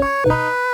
Música